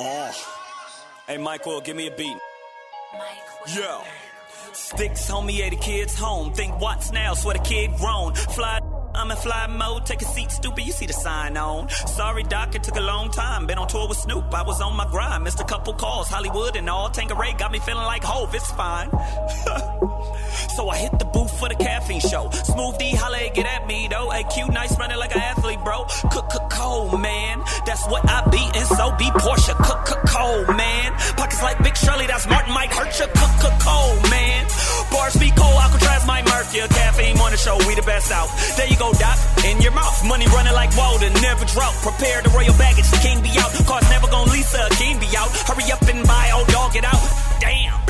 Oh. Hey, Michael, give me a beat. Yeah. Sticks, homie, 80 kids home. Think what's now, swear the kid grown. Fly. I'm in fly mode, take a seat, stupid. You see the sign on. Sorry, Doc, it took a long time. Been on tour with Snoop, I was on my grind. Missed a couple calls, Hollywood and all. Tanqueray got me feeling like Hove, it's fine. so I hit the booth for the caffeine show. Smooth D, holla, get at me though. AQ, nice running like an athlete, bro. Cook, cook, cold, man. That's what I be, and so be Porsche. Cook, cook, cold, man. Pockets like Big Shirley, that's Martin Mike hurt you. Cook, cook, cold, man. Bars be cold, Alcatraz might murk you. Caffeine on the show, we the best out. There you go, Doc, in your mouth. Money running like water, never drought. Prepare the royal baggage, the king be out. Cars never gonna Lisa, king be out. Hurry up and buy, old dog, get out. Damn.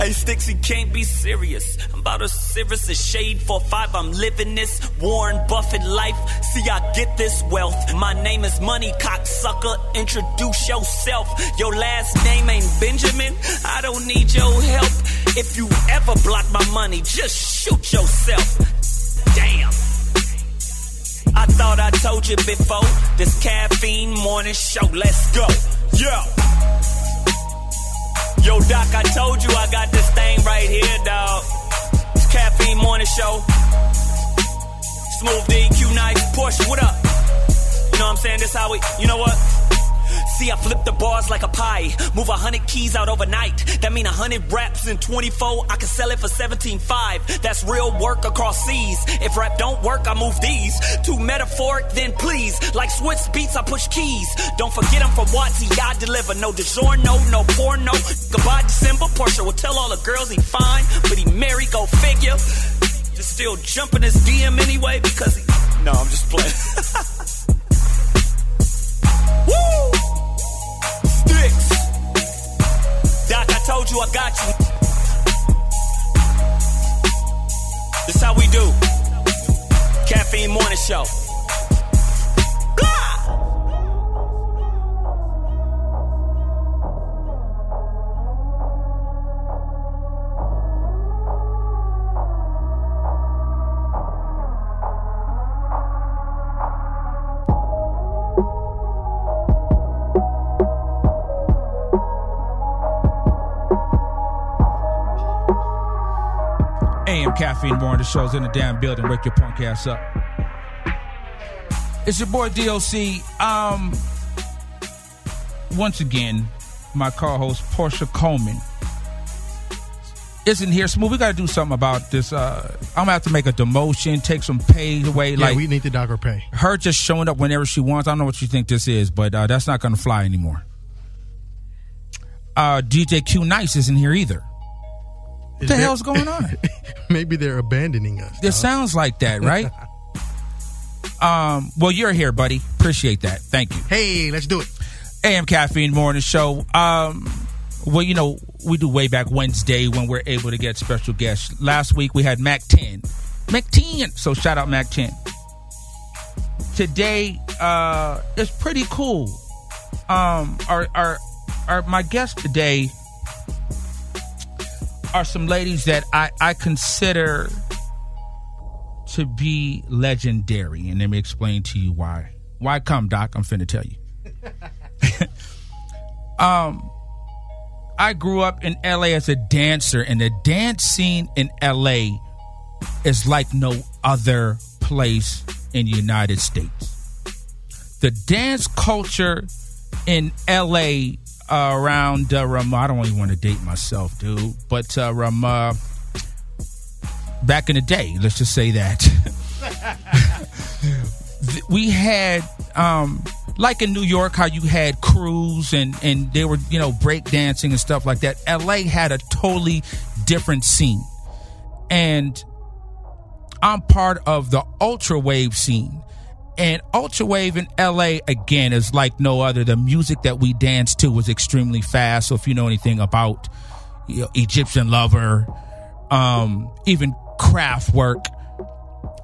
Hey, Sticks, you can't be serious. I'm about as serious as shade for five. I'm living this Warren Buffett life. See, I get this wealth. My name is Money Cocksucker. Introduce yourself. Your last name ain't Benjamin. I don't need your help. If you ever block my money, just shoot yourself. Damn. I thought I told you before. This caffeine morning show. Let's go. Yo. Yo, Doc, I told you I got this thing right here, dog. It's caffeine morning show. Smooth DQ nice. Porsche, what up? You know what I'm saying? This how we, you know what? See, I flip the bars like a pie. Move a hundred keys out overnight. That mean a hundred raps in 24. I can sell it for 17.5. That's real work across seas. If rap don't work, I move these. Too metaphoric, then please. Like Swizz Beatz, I push keys. Don't forget I'm from Watsy. I deliver no DiGiorno, no porno. Goodbye December. Porsche will tell all the girls he fine, but he married. Go figure. Just still jumping his DM anyway because he. No, I'm just playing. got you. This how we do. Caffeine morning show. Show's in the damn building. Wake your punk ass up. It's your boy DOC. Um, once again, my co-host Portia Coleman isn't here. Smooth. We got to do something about this. Uh, I'm gonna have to make a demotion, take some pay away. Yeah, like we need to dog her pay. her just showing up whenever she wants. I don't know what you think this is, but uh, that's not gonna fly anymore. Uh, DJ Q Nice isn't here either. What the hell's going on? Maybe they're abandoning us. It sounds like that, right? um, well, you're here, buddy. Appreciate that. Thank you. Hey, let's do it. AM Caffeine Morning Show. Um, well, you know, we do way back Wednesday when we're able to get special guests. Last week we had Mack 10. Mack 10. So shout out Mack 10. Today, uh, it's pretty cool. Um, our, our, our, my guest today are some ladies that I, I consider to be legendary. And let me explain to you why. Why come, Doc? I'm finna tell you. um, I grew up in LA as a dancer, and the dance scene in LA is like no other place in the United States. The dance culture in LA around uh, Ram- I don't even want to date myself, dude, but uh, Ram- uh, back in the day, let's just say that. we had um like in New York how you had crews and and they were you know break dancing and stuff like that. LA had a totally different scene. And I'm part of the ultra wave scene and ultra wave in LA again is like no other. The music that we dance to was extremely fast so if you know anything about you know, Egyptian lover um even Kraftwerk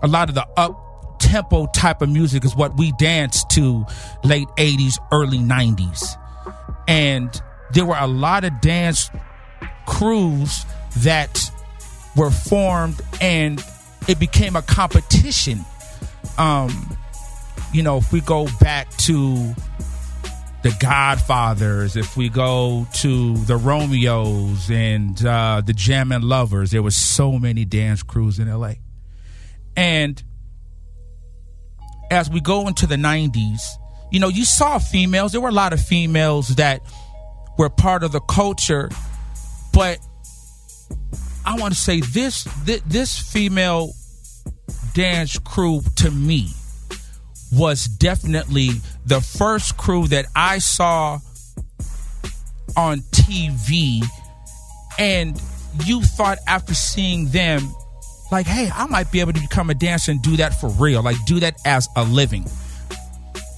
a lot of the up tempo type of music is what we danced to late 80s early 90s and there were a lot of dance crews that were formed and it became a competition. Um you know if we go back to the Godfathers, if we go to the Romeos and uh, the Jammin' Lovers, there was so many dance crews in LA. And as we go into the 90s, you know, you saw females. There were a lot of females that were part of the culture, but I want to say this this, this female dance crew to me was definitely the first crew that I saw on TV and you thought after seeing them like hey I might be able to become a dancer and do that for real. Like do that as a living.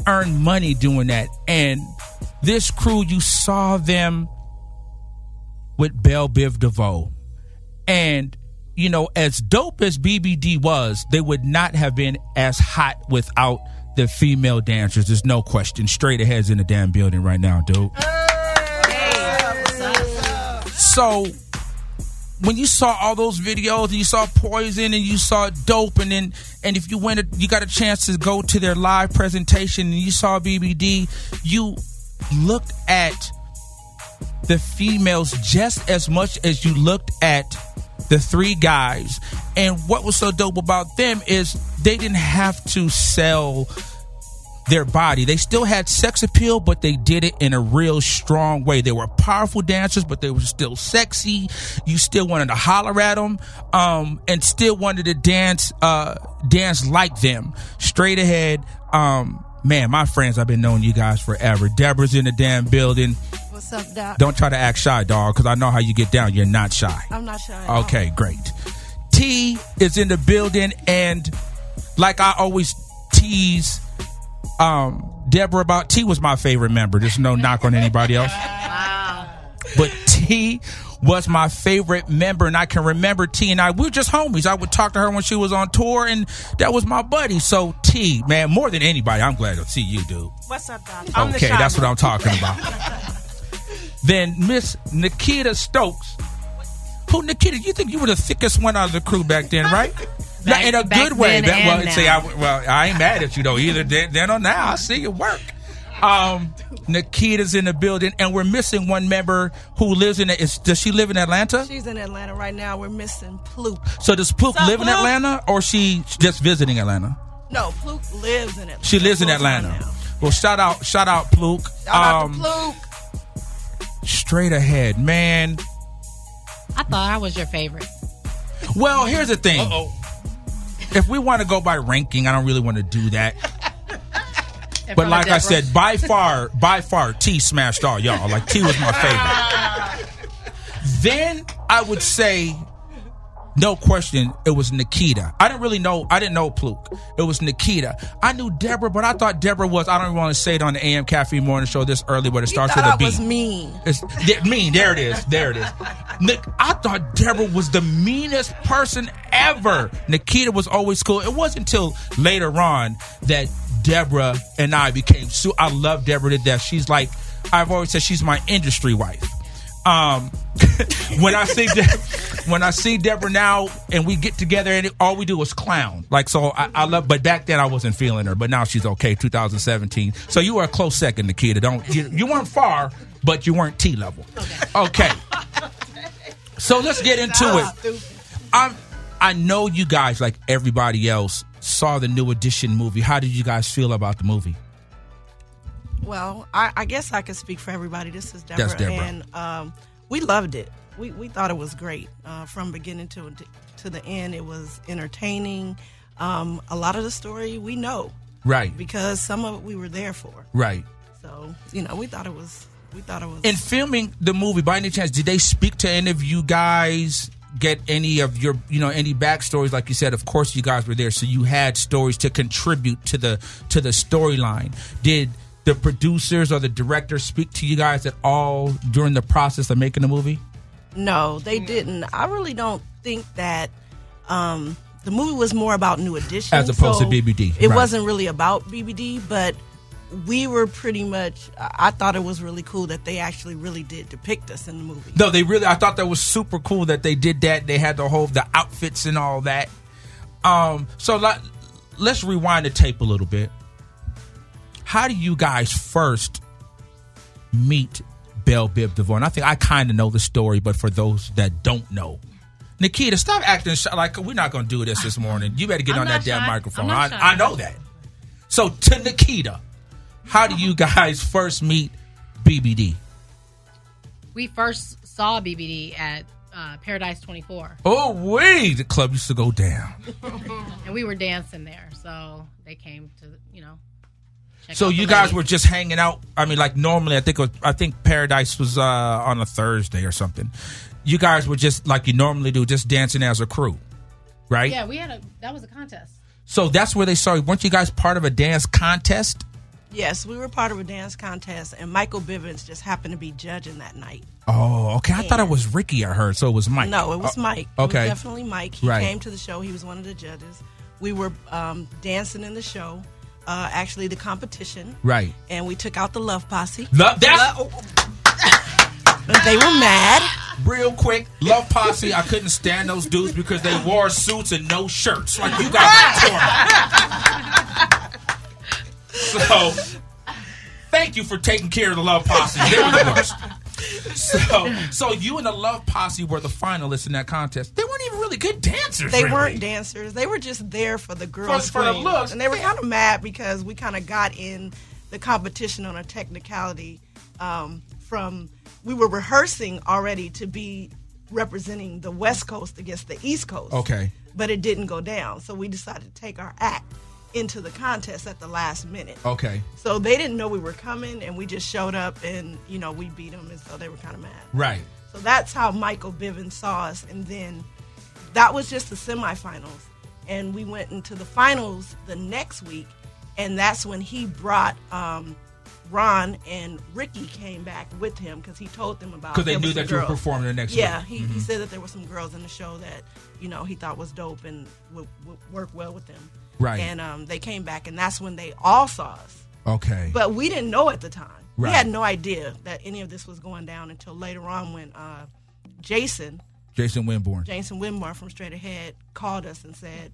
Earn money doing that. And this crew you saw them with Bell Biv DeVoe. And you know, as dope as BBD was, they would not have been as hot without the female dancers. There's no question. Straight ahead's in the damn building right now, dude. So when you saw all those videos and you saw Poison and you saw Dope and then and if you went you got a chance to go to their live presentation and you saw BBD, you looked at the females just as much as you looked at the three guys. And what was so dope about them is they didn't have to sell their body. They still had sex appeal, but they did it in a real strong way. They were powerful dancers, but they were still sexy. You still wanted to holler at them, um, and still wanted to dance, uh, dance like them. Straight ahead, um, man, my friends, I've been knowing you guys forever. Deborah's in the damn building. What's up, Doc? Don't try to act shy, dog, because I know how you get down. You're not shy. I'm not shy. Okay, great. T is in the building, and like I always tease um, Deborah about T was my favorite member. There's no knock on anybody else. Wow. But T was my favorite member, and I can remember T and I. We were just homies. I would talk to her when she was on tour, and that was my buddy. So T, man, more than anybody, I'm glad to see you, dude. What's up, Doc? Okay, that's what I'm talking about. then Miss Nikita Stokes. Who Nikita? You think you were the thickest one out of the crew back then, right? Back, in a good way. That, well, say I, well, I ain't mad at you though either. Then, then or now, I see you work. Um, Nikita's in the building, and we're missing one member who lives in. Is, does she live in Atlanta? She's in Atlanta right now. We're missing Pluke. So does Pluke What's live up, in Atlanta, or she just visiting Atlanta? No, Pluke lives in Atlanta. She lives in Pluke's right Atlanta. Well, shout out, shout out, Pluke. Shout out Um, to Pluke. Straight ahead, man. I thought I was your favorite. Well, here's the thing. Uh-oh. If we want to go by ranking, I don't really want to do that. But like I said, by far, by far, T smashed all y'all. Like T was my favorite. then I would say, no question, it was Nikita. I didn't really know. I didn't know Pluke. It was Nikita. I knew Deborah, but I thought Deborah was. I don't even want to say it on the AM Caffeine Morning Show this early, but it You starts with a B. was mean. It's th- mean. There it is. There it is. Nick, I thought Deborah was the meanest person ever. Nikita was always cool. It wasn't until later on that Deborah and I became. So I love Deborah to death. She's like I've always said, she's my industry wife. Um, when I see De- when I see Deborah now and we get together and it, all we do is clown. Like so, I, I love. But back then I wasn't feeling her. But now she's okay. 2017. So you were a close second, Nikita. Don't you, you weren't far, but you weren't T level. Okay. So let's get into it. I'm. I know you guys, like everybody else, saw the new edition movie. How did you guys feel about the movie? Well, I, I guess I could speak for everybody. This is Deborah, Deborah. and um, we loved it. We we thought it was great uh, from beginning to to the end. It was entertaining. Um, a lot of the story we know Right. because some of it we were there for. Right. So you know, we thought it was we thought it was. In filming the movie, by any chance, did they speak to any of you guys? Get any of your, you know, any backstories? Like you said, of course, you guys were there, so you had stories to contribute to the to the storyline. Did the producers or the director speak to you guys at all during the process of making the movie? No, they didn't. I really don't think that um, the movie was more about New Edition As opposed to BBD, It right. wasn't really about BBD, but we were pretty much. I I thought it was really cool that they actually really did depict us in the movie. No, they really. I thought that was super cool that they did that. They had the whole the outfits and all that. Um, so let, let's rewind the tape a little bit. How do you guys first meet Bell Biv DeVoe? And I think I kind of know the story, but for those that don't know, Nikita, stop acting shy. like we're not going to do this this morning. You better get I'm on that not damn microphone. I, shy. I know that. So to Nikita, how do you guys first meet BBD? We first saw BBD at uh, Paradise 24, Oh wait, the club used to go down. and we were dancing there. So they came to, you know. Check So you guys ladies. were just hanging out. I mean, like normally, I think it was, I think Paradise was uh, on a Thursday or something. You guys were just like you normally do, just dancing as a crew, right? Yeah, we had a. That was a contest. So that's where they saw you. Weren't you guys part of a dance contest? Yes, we were part of a dance contest, and Michael Bivins just happened to be judging that night. Oh, okay. I thought it was Ricky. I heard, so it was Mike. No, it was Oh, Mike. okay. It was definitely Mike. He Right. came to the show. He was one of the judges. We were um, dancing in the show, uh, actually the competition, Right. and we took out the Love Posse. Love that's they were mad. real quick. Love Posse. I couldn't stand those dudes because they wore suits and no shirts. Like you torn. So, thank you for taking care of the Love Posse. They were the worst. So, so you and the Love Posse were the finalists in that contest. They weren't even really good dancers. They really. weren't dancers. They were just there for the girls. For- for the looks. And they were kind of mad because we kind of got in the competition on a technicality um, from we were rehearsing already to be representing the West Coast against the East Coast. Okay. But it didn't go down. So we decided to take our act into the contest at the last minute. Okay. So they didn't know we were coming and we just showed up and, you know, we beat them and so they were kind of mad. Right. So that's how Michael Bivins saw us. And then that was just the semifinals. And we went into the finals the next week. And that's when he brought um, Ron and Ricky came back with him because he told them about Because they knew that you were performing the next Yeah, week. Mm-hmm. he, he said that there were some girls in the show that, you know, he thought was dope and would, would work well with them. Right. And um, they came back, and that's when they all saw us. Okay. But we didn't know at the time. Right. We had no idea that any of this was going down until later on when uh, Jason, Jason Winborn. Jason Winmar from Straight Ahead, called us and said,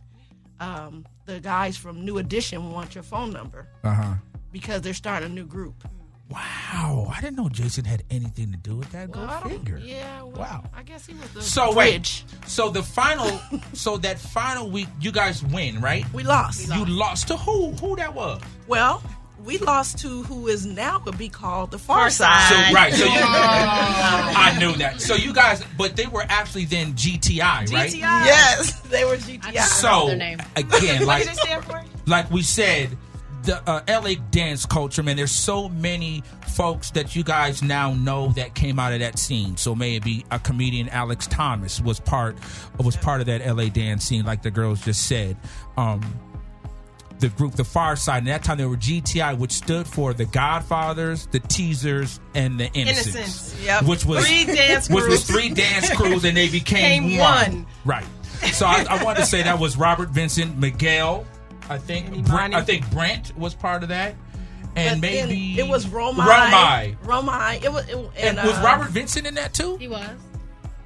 um, the guys from New Edition want your phone number Uh huh. because they're starting a new group. Wow. I didn't know Jason had anything to do with that. Go I figure. Yeah, well, Wow. I guess he was the So bridge. wait. So the final. so that final week, you guys win, right? We lost. You lost to who? Who that was? Well, we lost to who is now would be called the Pharcyde. So right. So you. I knew that. So you guys, but they were actually then GTI, right? Yes, they were GTI. I So their name. again, like What did it stand for? like we said, the uh, LA dance culture, man. There's so many folks that you guys now know that came out of that scene. So maybe a comedian, Alex Thomas, was part was part of that LA dance scene, like the girls just said. Um, the group, the Pharcyde, and that time they were GTI, which stood for the Godfathers, the Teasers, and the Innocents. Innocents, yep. Which was Three dance which was crews. three dance crews, and they became Became one. one. Right. So I, I wanted to say that was Robert Vincent, Miguel. I think Brent, I think Brent was part of that, and But maybe it was Romai. Romai. Romai. It was. It, And, and, was uh, Robert Vincent in that too? He was.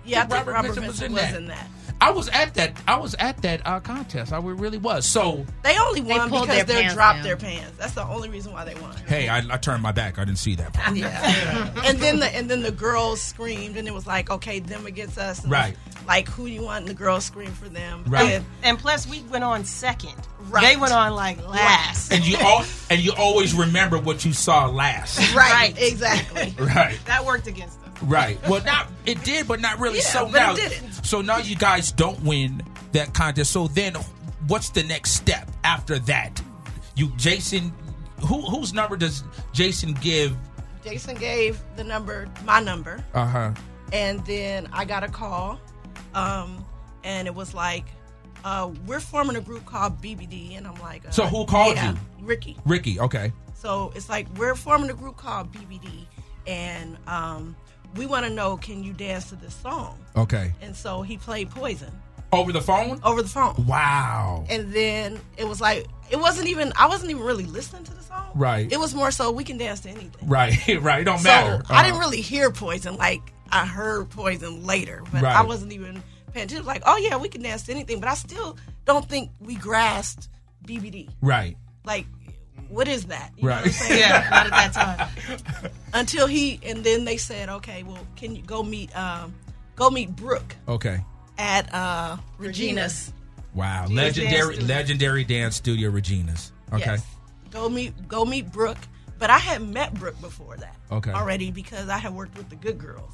Yeah, I think Robert Robert, Vincent Vincent, was was, in in, that. That. I was at that. I was at that uh, contest. I really was. So They only won pulled because they dropped down. their pants. That's the only reason why they won. hey, I, I turned my back. I didn't see that. Part. Yeah. and then the and then the girls screamed, and it was like, okay, them against us. And Right. Like who you want? And the girls screamed for them. Right. And- And plus, we went on second. Right. They went on like last. And you all and you always remember what you saw last. right. Right. Exactly. Right. That worked against us. Right. Well, not it did, but not really. Yeah, so now, so now you guys don't win that contest. So then, what's the next step after that? You, Jason, who whose number does Jason give? Jason gave the number, my number, Uh huh. and then I got a call, um, and it was like, uh, we're forming a group called BBD, and I'm like, uh, So who called yeah, you? Ricky. Ricky. Okay. So it's like we're forming a group called BBD, and um, we want to know can you dance to this song? Okay. And so he played Poison Over the phone. over the phone, Wow. and then it was like it wasn't even I wasn't even really listening to the song. Right. It was more so we can dance to anything. Right. Right. It don't So matter. I didn't Uh-huh. really hear Poison like I heard Poison later, but Right. I wasn't even paying attention. Like, oh yeah, we can dance to anything, but I still don't think we grasped BBD. Right. Like, what is that? You know Right. what I'm? Yeah, not at that time. until he and then they said, okay, well, can you go meet um, go meet Brooke Okay. at uh, Regina's. Wow. Dance legendary studio. legendary dance studio Regina's. Okay. Yes. Go meet go meet Brooke. But I had met Brooke before that. Okay. Already because I had worked with the Good Girls.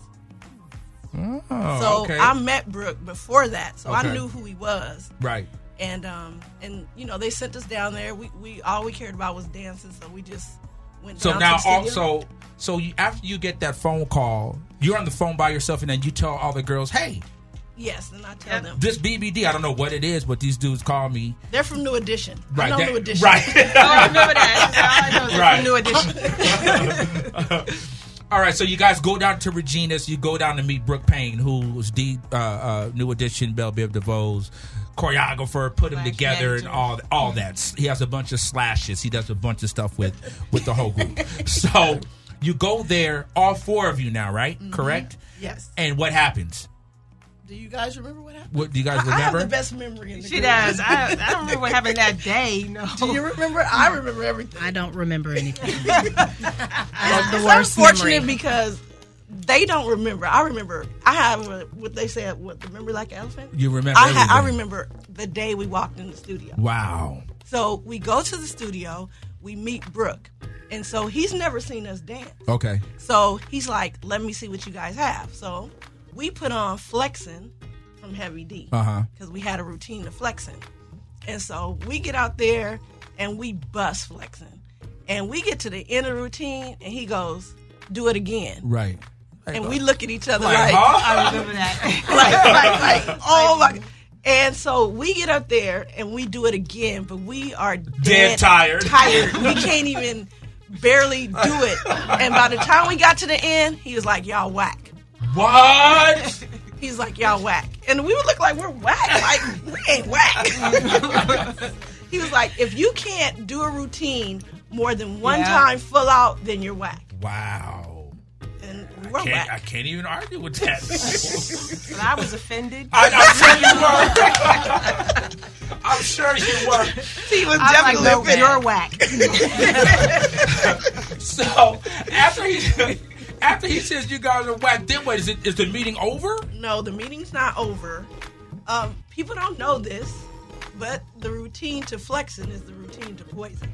Oh, So okay. I met Brooke before that. So Okay. I knew who he was. right. And um and you know, they sent us down there. We we all we cared about was dancing, so we just went So down now to the studio. also so you, after you get that phone call, you're on the phone by yourself and then you tell all the girls, "Hey, Yes, and I tell them. this BBD, I don't know what it is, but these dudes call me." They're from New Edition. Right. I know that- New Edition. Right. Oh, I remember that. I know it's Right. a new edition. All right, so you guys go down to Regina's. You go down to meet Brooke Payne, who was the uh, uh, new edition Bell Biv DeVoe's choreographer. Put them Slash together and all all mm-hmm. that. He has a bunch of slashes. He does a bunch of stuff with with the whole group. so you go there, all four of you now, right? Mm-hmm. Correct. Yes. And what happens? Do you guys remember what happened? What do you guys I, I have remember? the best memory in the She group. does. I, I don't remember what happened that day. No. Do you remember? I remember everything. I don't remember anything. I the it's worst unfortunate memory. because they don't remember. I remember. I have a, what they said. What the memory like an elephant? You remember I, ha- I remember the day we walked in the studio. Wow. So we go to the studio. We meet Brooke, and so he's never seen us dance. Okay. So he's like, "Let me see what you guys have." So we put on flexing from Heavy D Uh-huh. because we had a routine of flexing, and so we get out there and we bust flexing, and we get to the end of the routine, and he goes, "Do it again," Right. And we look at each other Like, like, huh? I remember that. like, like, like, oh my. And so we get up there and we do it again, but we are dead, tired. Tired. We can't even barely do it. And by the time we got to the end, he was like, "Y'all whack." What? He's like, "Y'all whack," and we would look like we're whack. Like we ain't whack. he was like, "If you can't do a routine more than one Yeah. time full out, then you're whack." wow. And we're Can't, I can't even argue with that. But I was offended. I, I'm sure you were. I'm sure you were. He was I was like, definitely no, you're whack. So after he after he says you guys are whack, then what is it? Is the meeting over? No, the meeting's not over. Um, people don't know this, but the routine to flexing is the routine to poison.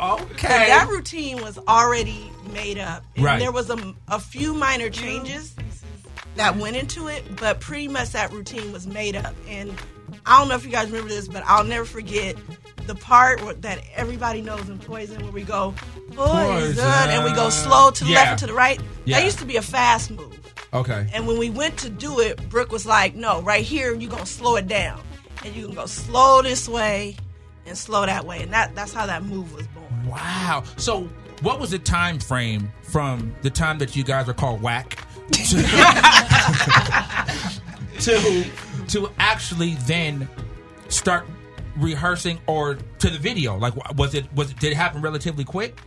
Okay. That routine was already made up. And Right. There was a, a few minor changes that went into it, but pretty much that routine was made up. And I don't know if you guys remember this, but I'll never forget the part that everybody knows in Poison where we go poison, and we go slow to the Yeah. left and to the right. Yeah. That used to be a fast move. okay. And when we went to do it, Brooke was like, "No, right here, you're gonna slow it down, and you can go slow this way and slow that way." And that that's how that move was born. Wow. So what was the time frame from the time that you guys are called whack to to, to actually then start rehearsing or to the video? Like was it was did it happen relatively quick?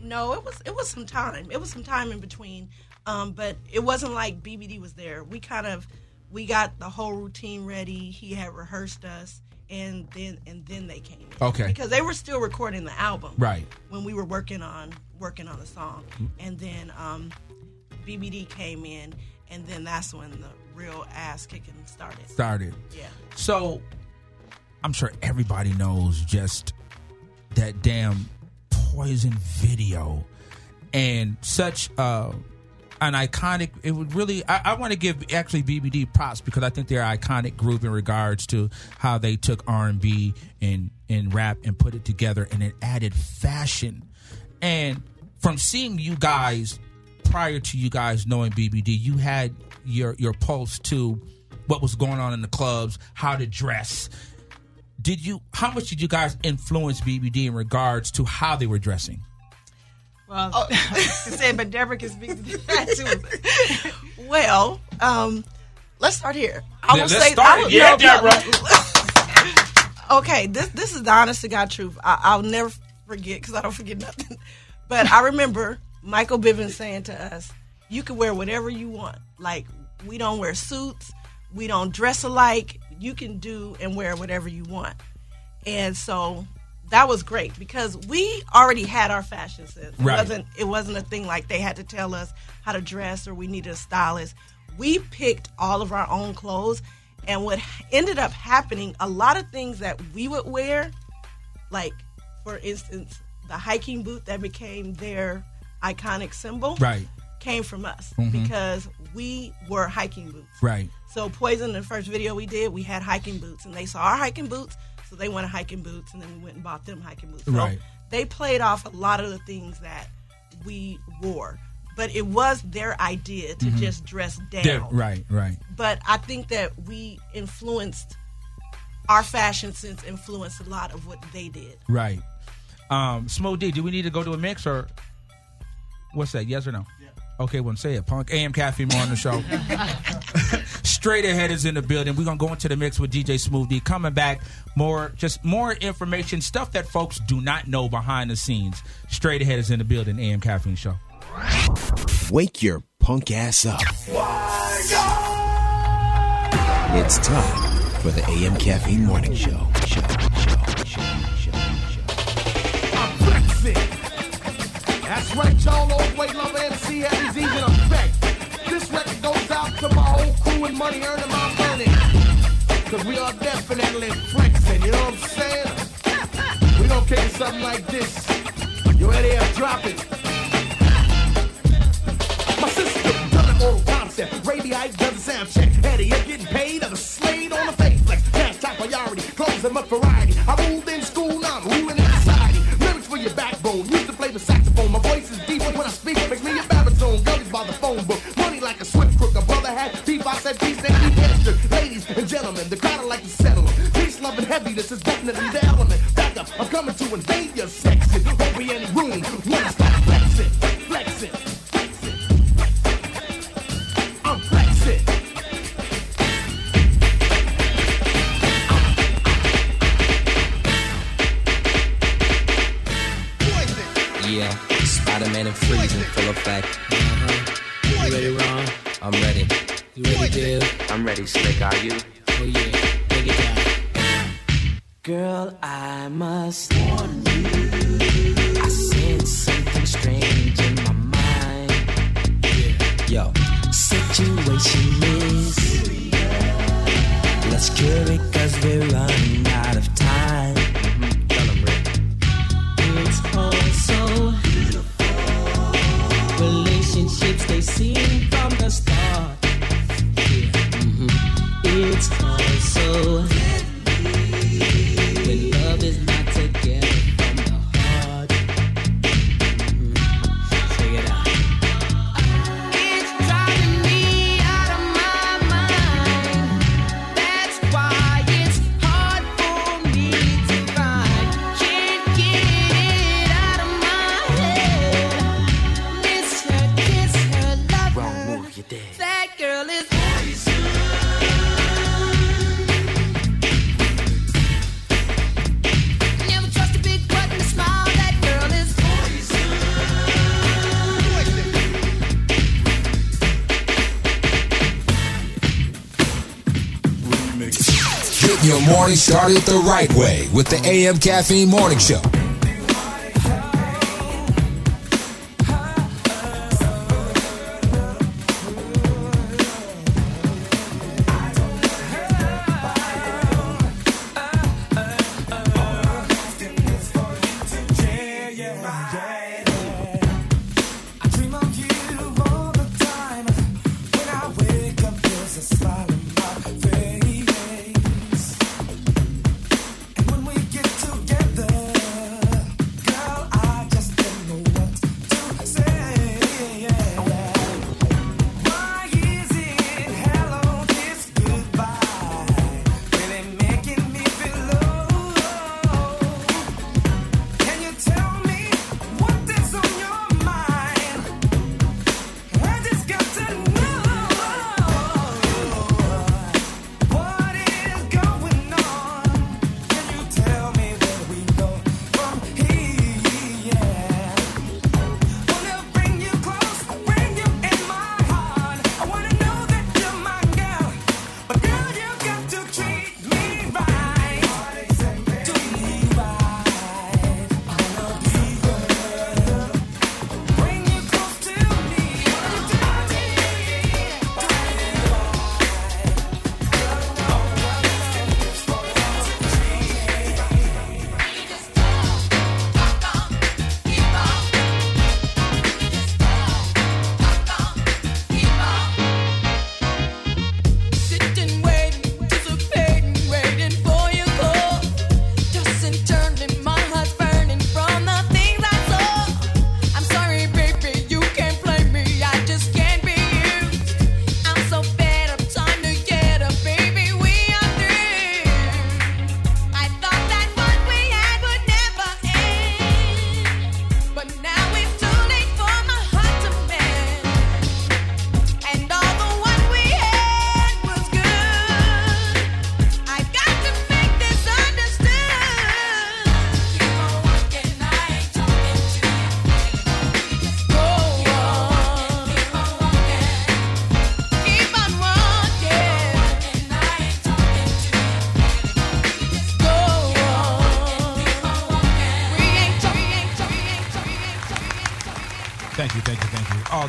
No, it was it was some time. It was some time in between, um, but it wasn't like BBD was there. We kind of we got the whole routine ready. He had rehearsed us, and then and then they came. in. Okay. because they were still recording the album. Right. when we were working on working on the song, and then um, BBD came in, and then that's when the real ass kicking started. Started. Yeah. So I'm sure everybody knows just that damn poison video and such uh an iconic it would really I, I want to give actually BBD props because I think they're iconic group in regards to how they took R&B and and rap and put it together and it added fashion and from seeing you guys prior to you guys knowing BBD, you had your your pulse to what was going on in the clubs, how to dress. Did you? How much did you guys influence BBD in regards to how they were dressing? Well, I said, but Deborah can speak to that too. Well, um, let's start here. I Yeah, will let's say, start I will- Yeah, no, no, Deborah. okay, this this is the honest to God truth. I, I'll never forget because I don't forget nothing. But I remember Michael Bivins saying to us, "You can wear whatever you want. Like we don't wear suits, we don't dress alike. You can do and wear whatever you want." And so that was great because we already had our fashion sense. It Right. wasn't it wasn't a thing like they had to tell us how to dress or we needed a stylist. We picked all of our own clothes and what ended up happening, a lot of things that we would wear, like for instance, the hiking boot that became their iconic symbol Right. came from us Mhm. because we were hiking boots. Right. So Poison, the first video we did, we had hiking boots, and they saw our hiking boots, so they wanted hiking boots, and then we went and bought them hiking boots. So Right. they played off a lot of the things that we wore, but it was their idea to Mhm. just dress down. Yeah, right. Right. But I think that we influenced our fashion sense influenced a lot of what they did. Right. Um, Smo D, do we need to go to a mix or what's that? Yes or no? Yeah. Okay, well, say it. Punk AM Caffeine more on the show. Straight ahead is in the building. We're gonna go into the mix with DJ Smooth D. Coming back, more just more information, stuff that folks do not know behind the scenes. Straight ahead is in the building. AM Caffeine Show. Wake your punk ass up. It's time for the AM Caffeine Morning Show. Show, show, show, I'm flexing. That's right, y'all. Old weight lumber MC Heavy's and money earning my money. Cause we are definitely flexing, you know what I'm saying? We kick it something like this. You ready? to Drop it. My sister done an oral concept. Radii does a sound check. Eddie, you're getting paid of a slade on the face flex. Cash top priority, clothes and much variety. Heavy. This is definitely the element. Back up. I'm coming to invade your section. Started the right way with the AM Caffeine Morning Show.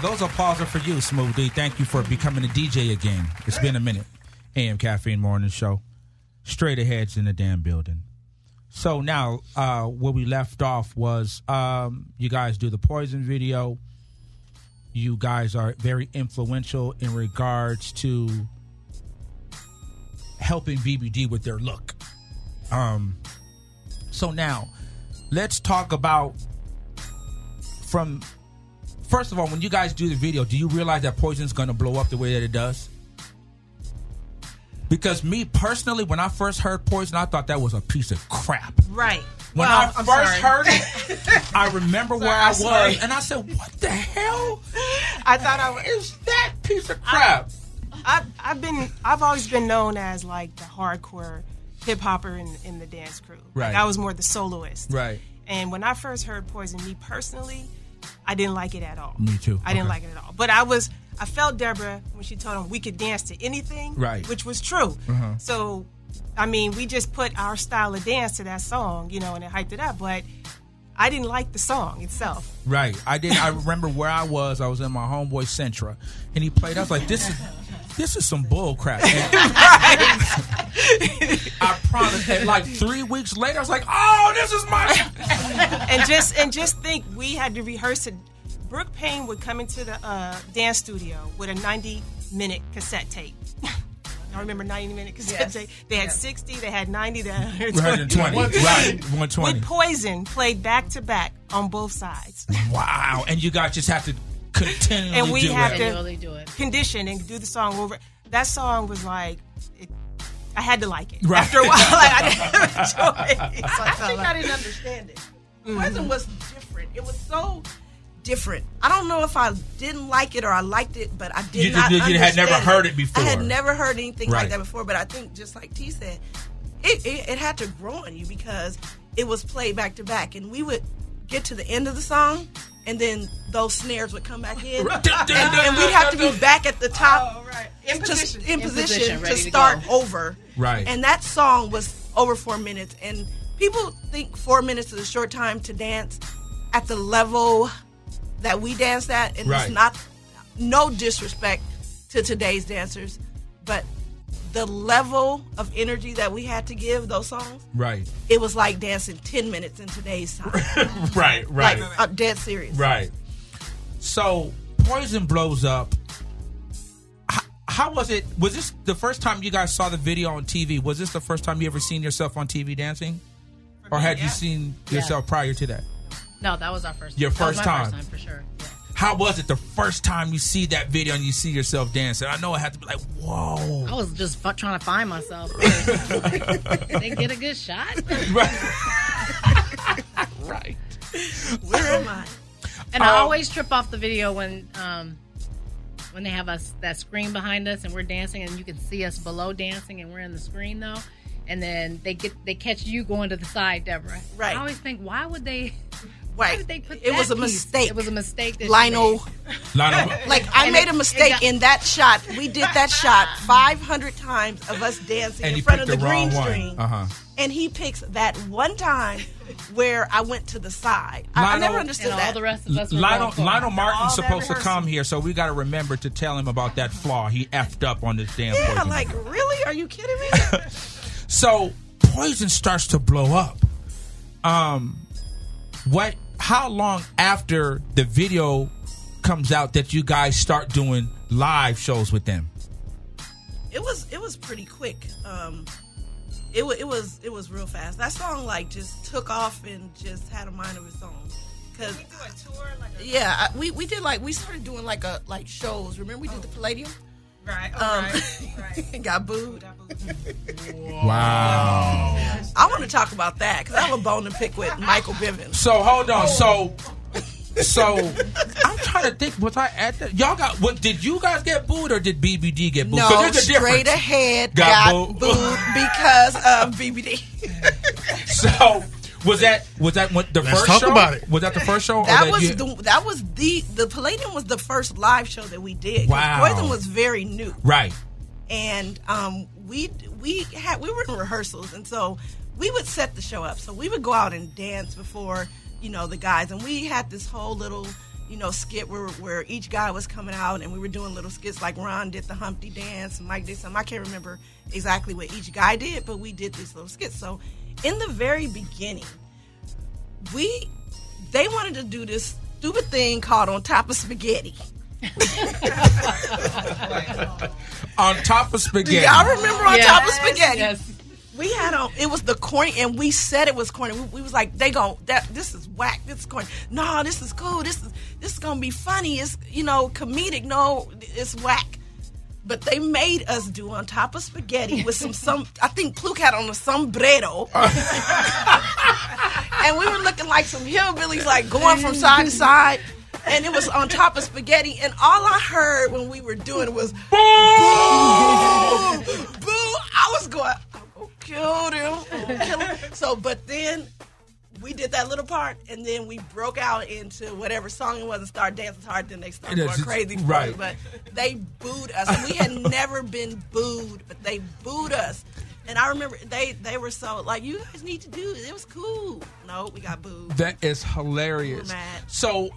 Those applause are for you, Smooth D. Thank you for becoming a DJ again. It's been a minute. AM Caffeine Morning Show. Straight ahead's in the damn building. So now, uh, where we left off was um, you guys do the poison video. You guys are very influential in regards to helping BBD with their look. Um, so now, let's talk about from first of all, when you guys do the video, do you realize that Poison's going to blow up the way that it does? Because me personally, when I first heard Poison, I thought that was a piece of crap. Right. When Well, I I'm first sorry. heard it, I remember where I was, Sorry. and I said, "What the hell I thought I was. is that piece of crap?" I've, I've been I've always been known as like the hardcore hip hopper in, in the dance crew. Right. Like I was more the soloist. Right. And when I first heard Poison, me personally, I didn't like it at all. Me too. I didn't like it at all. But I was I felt Deborah when she told him we could dance to anything. Right. Which was true. Uh-huh. So I mean, we just put our style of dance to that song, you know, and it hyped it up. But I didn't like the song itself. Right. I did. I remember where I was. I was in my homeboy Centra, and he played. I was like, "This is this is some bull crap." I promise. And like three weeks later, I was like, "Oh, this is my." and just and just think we had to rehearse it. Brooke Payne would come into the uh, dance studio with a 90 minute cassette tape. I remember 90 minute cassette Yes. tape. They had 60, they had 90, they had 120. Right. 120. With Poison played back to back on both sides. Wow. And you guys just have to continually and we do have it. to do it. condition and do the song over. That song was like, it, I had to like it. Right. After a while, like, I didn't enjoy it. So I, I think I didn't understand it. Mm-hmm. Poison was different. It was so different. I don't know if I didn't like it or I liked it, but I did You- not. you- you had never heard it before. I had never heard anything Right. like that before. But I think just like T said, it, it it had to grow on you because it was played back to back, and we would get to the end of the song. And then those snares would come back in, and, and we'd have to be back at the top, oh, In to- position. in In position, position, to ready to start over. Right. And that song was over four minutes. And people think four minutes is a short time to dance at the level that we danced at. And Right. it's not, no disrespect to today's dancers, but the level of energy that we had to give those songs, Right. it was like dancing 10 minutes in today's time. Right. Right. Like, uh, dead serious. Right. So Poison blows up. H- How was it? Was this the first time you guys saw the video on TV? Was this the first time you ever seen yourself on TV dancing, or had you seen yourself prior to that? No, that was our first. Your that was first my time. First time for sure. Yeah. How was it the first time you see that video and you see yourself dancing? I know it had to be like, whoa. I was just fu- trying to find myself. first. they get a good shot. right. right. Where am I? And I Um, always trip off the video when um, when they have us that screen behind us and we're dancing and you can see us below dancing and we're in the screen though. And then they get they catch you going to the side, Deborah. Right. I always think, why would they? Right. They put It was a piece? mistake. It was a mistake. That Lionel. Lionel, Like I And made a mistake got- in that shot. We did that shot 500 times of us dancing in front of the the green screen. Uh huh. and he picks that one time where I went to the side. I, I never understood And that. all the rest of us Lionel, going for it. Lionel Martin's supposed to come here, so we got to remember to tell him about that flaw. He effed up on this damn yeah, poison. like really? Are you kidding me? So poison starts to blow up. Um, what? How long after the video comes out that you guys start doing live shows with them? it was it was pretty quick. Um, it wa it was it was real fast. That song like just took off and just had a mind of its own. Cause we do a yeah, I- we we did like we started doing like a like shows. Remember we did the Palladium? Right. Um, right. got booed. Wow. I want to talk about that because I have a bone to pick with Michael Bivins. So hold on. So so I'm trying to think. Was I at that? Y'all got what? Did you guys get booed or did BBD get booed? No, there's a straight difference. ahead Got got, booed. booed. because of BBD. So was that was that what, the Let's first talk show? about it. Was that the first show? or That was you- the that was the the Palladium was the first live show that we did. Wow. Poison was very new, right. and um, we we had we were in rehearsals, and so we would set the show up. So we would go out and dance before you know the guys, and we had this whole little you know, skit where where each guy was coming out and we were doing little skits like Ron did the Humpty dance, Mike did some. I can't remember exactly what each guy did, but we did these little skits. So in the very beginning, we they wanted to do this stupid thing called on top of spaghetti. On top of spaghetti. Do y'all remember on Yes. top of spaghetti? Yes. We had on it was the corny, and we said it was corny. We, we was like, they go that this is whack. This is corny. No, this is cool. This is this is gonna be funny. It's you know comedic. No, it's whack. But they made us do on top of spaghetti with some some. I think Pluke had on a sombrero, and we were looking like some hillbillies, like going from side to side. And it was on top of spaghetti, and all I heard when we were doing was boo, boo. I was going, I'm gonna kill them. Kill 'em." So, but then we did that little part, and then we broke out into whatever song it was and started dancing hard. Then they started going crazy, right. But they booed us. And we had never been booed, but they booed us. And I remember they they were so like, you guys need to do it. It was cool. No, we got booed. That is hilarious. So,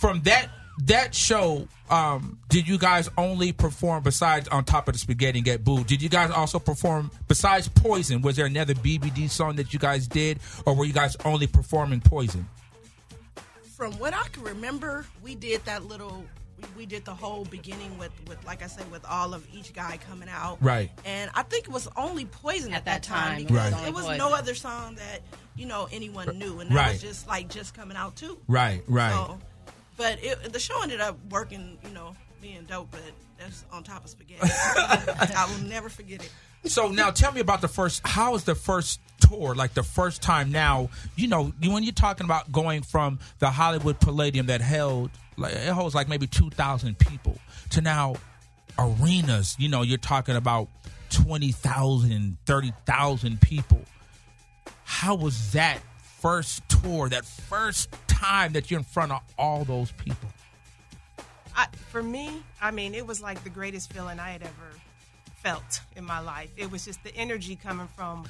from that that show, um, did you guys only perform besides on top of the spaghetti and get booed? Did you guys also perform besides Poison? Was there another BBD song that you guys did, or were you guys only performing Poison? from what I can remember, we did that little. We, we did the whole beginning with, with, like I said, with all of each guy coming out. Right. And I think it was only Poison at, At that, that time, time, it because was it was Poison. no other song that you know anyone knew, and that Right. was just like just coming out too. Right, right. So, but it, the show ended up working, you know, being dope. But that's on top of spaghetti. I will never forget it. So now tell me about the first. How was the first tour? Like the first time. Now you know when you're talking about going from the Hollywood Palladium that held like it holds like maybe two thousand people to now arenas. You know you're talking about 20,000, 30,000 people. How was that first tour? That first time that you're in front of all those people. I, for me, I mean, it was like the greatest feeling I had ever felt in my life. It was just the energy coming from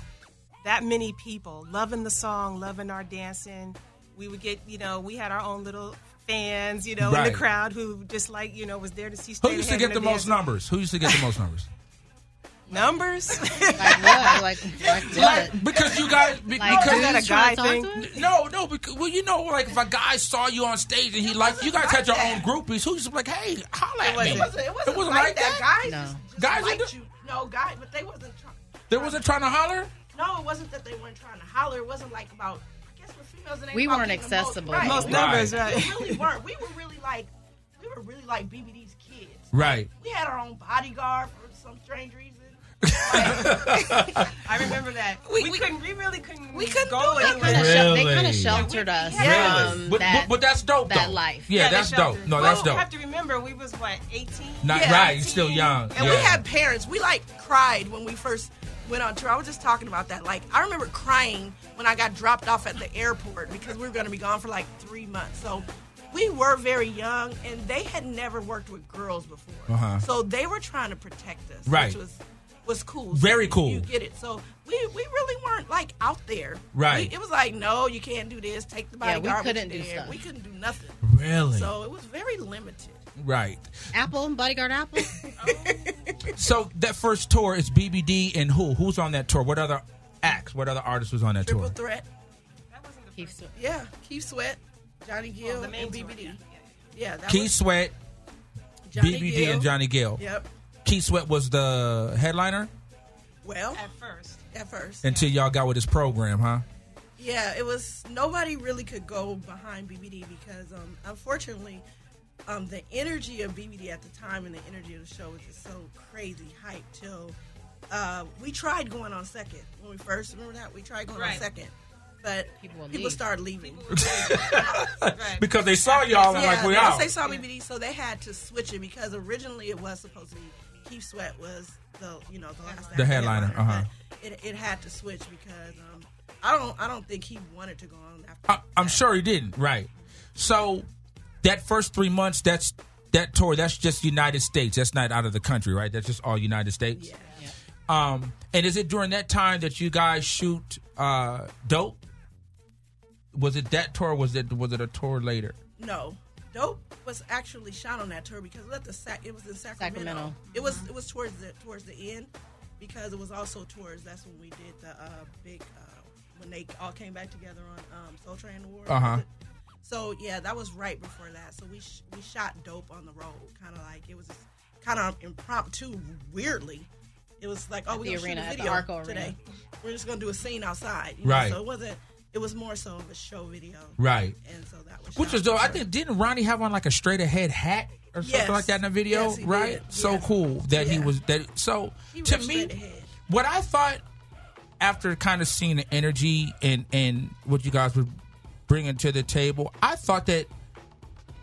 that many people, loving the song, loving our dancing. We would get, you know, we had our own little fans, you know, in the crowd who just like, you know, was there to see. Who used to get and the most numbers? Who used to get the most numbers? Numbers? Like what? Like, like what? Because you guys, be- Like because Is that a guy thing? talk to us? No, no, because well, you know, like if a guy saw you on stage and he liked you guys had your own groupies. who's used like, hey, holla at me? It wasn't. It wasn't, It wasn't like, like that. that? Guys, No. just, just Guys liked you. No, guy, but they wasn't. Trying, They wasn't trying to holler. No, it wasn't that they weren't trying to holler. It wasn't like about. I guess with females, it ain't We weren't getting the most- accessible. right. Most numbers, right? We really weren't. We were really like, we were really like BBD's kids. Right. We had our own bodyguard for some strange reason. I remember that. We- We, we- couldn't. We really couldn't. we couldn't go do that. anywhere. Kinda shel- they Really? kind of sheltered us Yeah. from But, that. but, but that's dope. that though. life. Yeah, the that's dope. No, well, that's You dope. have to remember, we was what 18. Not Yeah. right. You're still young. And yeah. we had parents. We like cried when we first went on tour. I was just talking about that. Like I remember crying when I got dropped off at the airport because we were going to be gone for like three months. So we were very young, and they had never worked with girls before. Uh-huh. So they were trying to protect us, Right. which was was cool. Very you- cool. You get it. So we we really weren't like out there. Right. We- it was like, no, you can't do this. Take the bodyguard. Yeah, we couldn't do there. stuff. We couldn't do nothing. really So it was very limited. right. Apple, bodyguard Apple. So that first tour is BBD and who? Who's on that tour? What other acts? What other artists was on that Triple tour? threat. That wasn't the Keith first. Sweat. Yeah, Keith Sweat, Johnny Gill, the main and tour, BBD. yeah, Yeah, that Keith was Sweat, Johnny BBD, Gill. and Johnny Gill. Yep. Keith Sweat was the headliner Well, At first. at first, until y'all got with his program, huh? yeah, it was nobody really could go behind BBD because, um, unfortunately, um, the energy of BBD at the time and the energy of the show was just so crazy hype till uh, we tried going on second when we first remember that we tried going on second, but People people started leaving. Right. Because they saw y'all and yeah, like we once out. they saw BBD, so they had to switch it because originally it was supposed to be Keith Sweat was the you know the last The headliner, uh-huh. It, it had to switch because um, I don't I don't think he wanted to go on after. I, I'm sure he didn't. Right. So that first three months, that's that tour. That's just United States. That's not out of the country, right? That's just all United States. Yeah. Um, and is it during that time that you guys shoot uh, Dope? Was it that tour? Or was it was it a tour later? No, Dope was actually shot on that tour because it was at the Sac- it was in Sacramento. Sacramento. It was it was towards the towards the end because it was also towards that's when we did the uh, big uh, when they all came back together on um, Soul Train Awards. Uh-huh. So yeah, that was right before that. So we sh- we shot Dope on the road, kind of like it was kind of impromptu. Weirdly, it was like oh we the gonna arena, shoot at a the video Arco Arena. today. We're just gonna do a scene outside, you know? Right. So it wasn't. It was more so of a show video, Right. And so that was Which was dope. I think didn't Ronnie have on like a straight ahead hat or something Yes. like that in the video? Yes, right? did. So Yes. cool that he was that. So to me, ahead. what I thought after kind of seeing the energy and and what you guys were bringing to the table, I thought that